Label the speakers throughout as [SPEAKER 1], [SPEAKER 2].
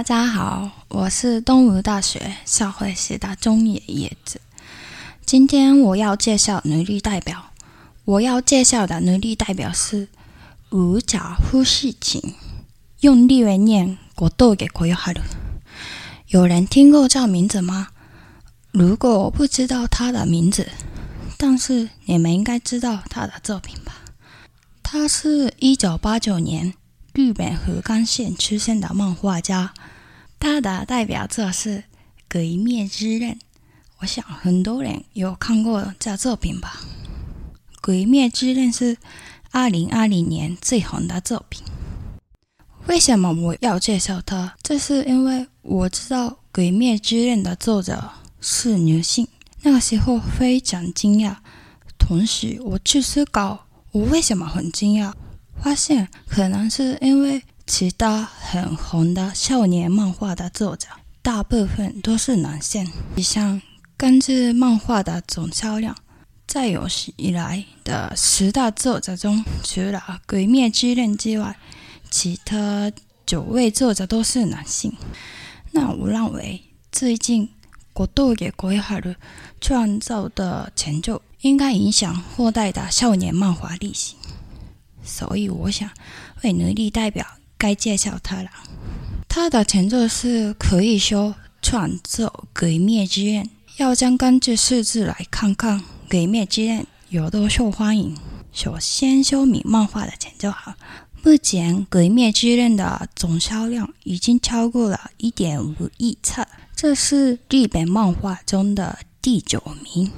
[SPEAKER 1] 大家好，我是东吴大学社会系的中野叶子。今天我要介绍女力代表。我要介绍的女力代表是五角呼世琴，用力为念国豆给国有哈鲁。有人听过这名字吗？如果我不知道他的名字，但是你们应该知道他的作品吧？他是一九八九年日本和冈县出生的漫画家。他的代表作是《鬼灭之刃》，我想很多人有看过这作品吧。《鬼灭之刃》是二零二零年最红的作品。为什么我要介绍它？这是因为我知道《鬼灭之刃》的作者是女性，那个时候非常惊讶。同时，我去思考我为什么很惊讶，发现可能是因为其他很红的少年漫画的作者大部分都是男性，像根据漫画的总销量。在有史以来的十大作者中，除了《鬼灭之刃》之外，其他九位作者都是男性。那我认为，最近国度给国哈的创造的成就，应该影响后代的少年漫画类型。所以，我想为奴隶代表该介绍他了。他的成就是可以说创造《鬼灭之刃》，要将根据数字来看看。《鬼灭之刃》有多受欢迎？首先说明漫画的成就好。目前《鬼灭之刃》的总销量已经超过了一点五亿册，这是日本漫画中的第九名。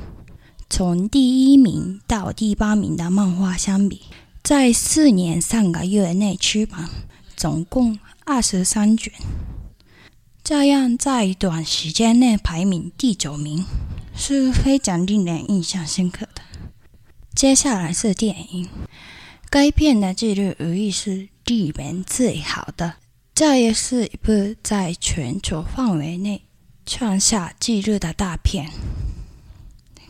[SPEAKER 1] 从第一名到第八名的漫画相比，在四年三个月内出版，总共二十三卷，这样在短时间内排名第九名。是非常令人印象深刻的。接下来是电影，该片的纪录无疑是日本最好的。这也是一部在全球范围内创下纪录的大片。《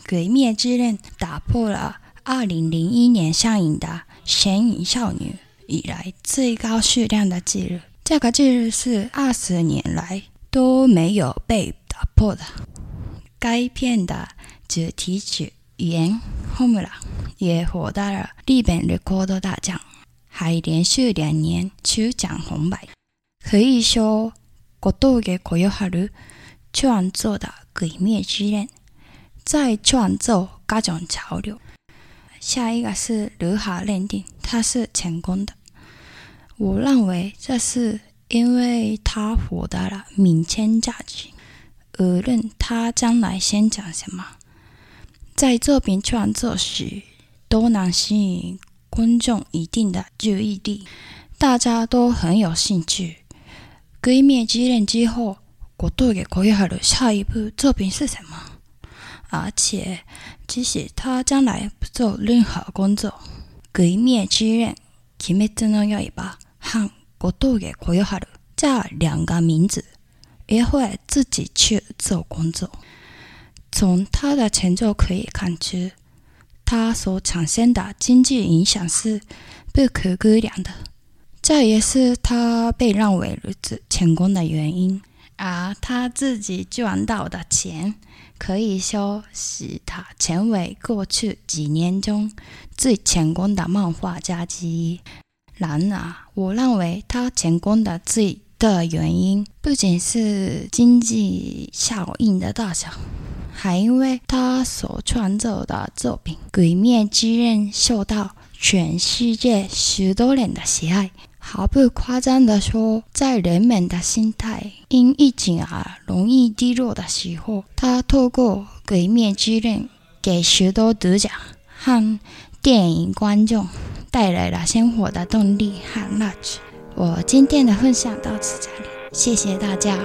[SPEAKER 1] 鬼灭之刃》打破了二零零一年上映的《神隐少女》以来最高数量的纪录，这个纪录是二十年来都没有被打破的。该片的主题曲《原 Home》也获得了日本 Record 大奖，还连续两年出奖红白。可以说，国度给国有哈鲁创作的《鬼灭之刃》在创造各种潮流。下一个是如何认定它是成功的？我认为这是因为它获得了民间价值。无论他将来先讲什么，在作品创作时都能吸引观众一定的注意力，大家都很有兴趣。鬼灭之刃之后，国度给国有好的下一部作品是什么？而且，即使他将来不做任何工作，鬼灭之刃、鬼灭之刃要一把和国度给国有好的这两个名字。也会自己去做工作。从他的成就可以看出，他所产生的经济影响是不可估量的。这也是他被认为如此成功的原因。而他自己赚到的钱，可以说使他成为过去几年中最成功的漫画家之一。然而，我认为他成功的最的原因不仅是经济效应的大小，还因为他所创作的作品《鬼灭之刃》受到全世界许多人的喜爱。毫不夸张地说，在人们的心态因疫情而容易低落的时候，他透过《鬼灭之刃》给许多读者和电影观众带来了生活的动力和乐趣。我今天的分享到此这里，谢谢大家。